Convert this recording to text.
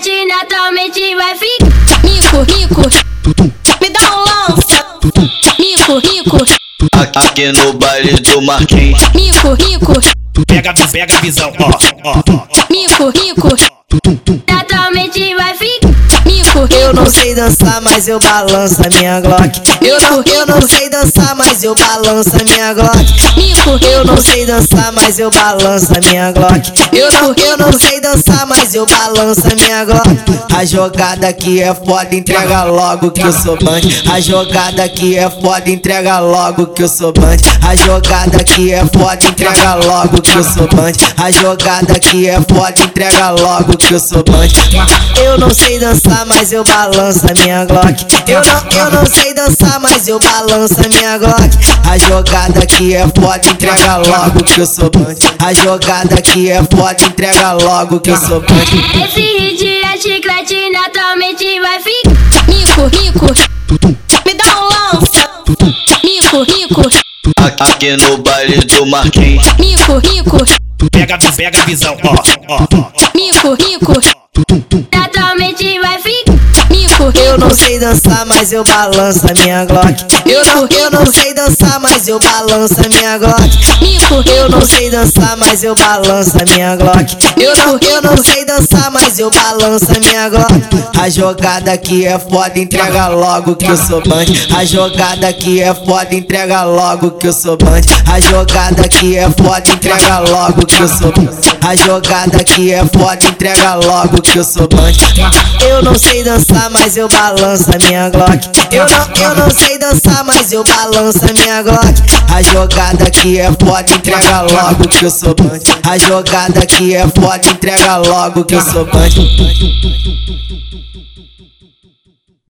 chiclete naturalmente vai ficar. Mico, mico, me dá um lança. Mico, mico, Aqui no baile do Marquinhos. mico, mico, Pega, pega a visão, ó, ó, ó. mico, mico, naturalmente vai ficar. Mico, Eu não sei dançar, mas eu balanço a minha Glock. Eu não, eu não sei dançar, mas eu balanço a minha Glock. Eu não sei dançar, mas eu balanço a minha Glock. Eu não, eu não sei dançar, mas eu balanço a minha Glock. A jogada aqui é foda, entrega logo que eu sou band. A jogada aqui é foda, entrega logo que eu sou band. A jogada aqui é foda, entrega logo que eu sou band. A jogada aqui é foda, entrega logo que eu sou band. Eu não sei dançar, mas eu balanço a minha Glock. Eu não, eu não sei dançar, mas eu balanço a minha Glock. A jogada aqui é foda, entrega logo que eu sou band. A jogada aqui é foda, entrega logo que eu sou band. esse hit é chiclete naturalmente vai ficar. Mico, mico, me dá um lança. Mico, mico, Aqui no baile do Marquinhos. mico, mico, Pega, pega a visão, ó, ó, ó. mico, mico, naturalmente vai ficar. Eu não sei dançar, mas eu balanço a minha Glock. Eu não, eu não sei dançar, mas eu balanço a minha Glock. Eu não sei dançar, mas eu balanço a minha Glock. Eu não, eu não sei dançar, mas eu balanço a minha Glock. A jogada aqui é foda, entrega logo que eu sou band. A jogada aqui é foda, entrega logo que eu sou band. A jogada aqui é foda, entrega logo que eu sou band. A jogada aqui é foda, entrega logo que eu sou band. Eu não sei dançar, mas eu balanço a minha Glock. Eu não, eu não sei dançar, mas eu balanço a minha Glock. A jogada aqui é foda, entrega logo que eu sou band. A jogada aqui é foda, entrega logo que eu sou band.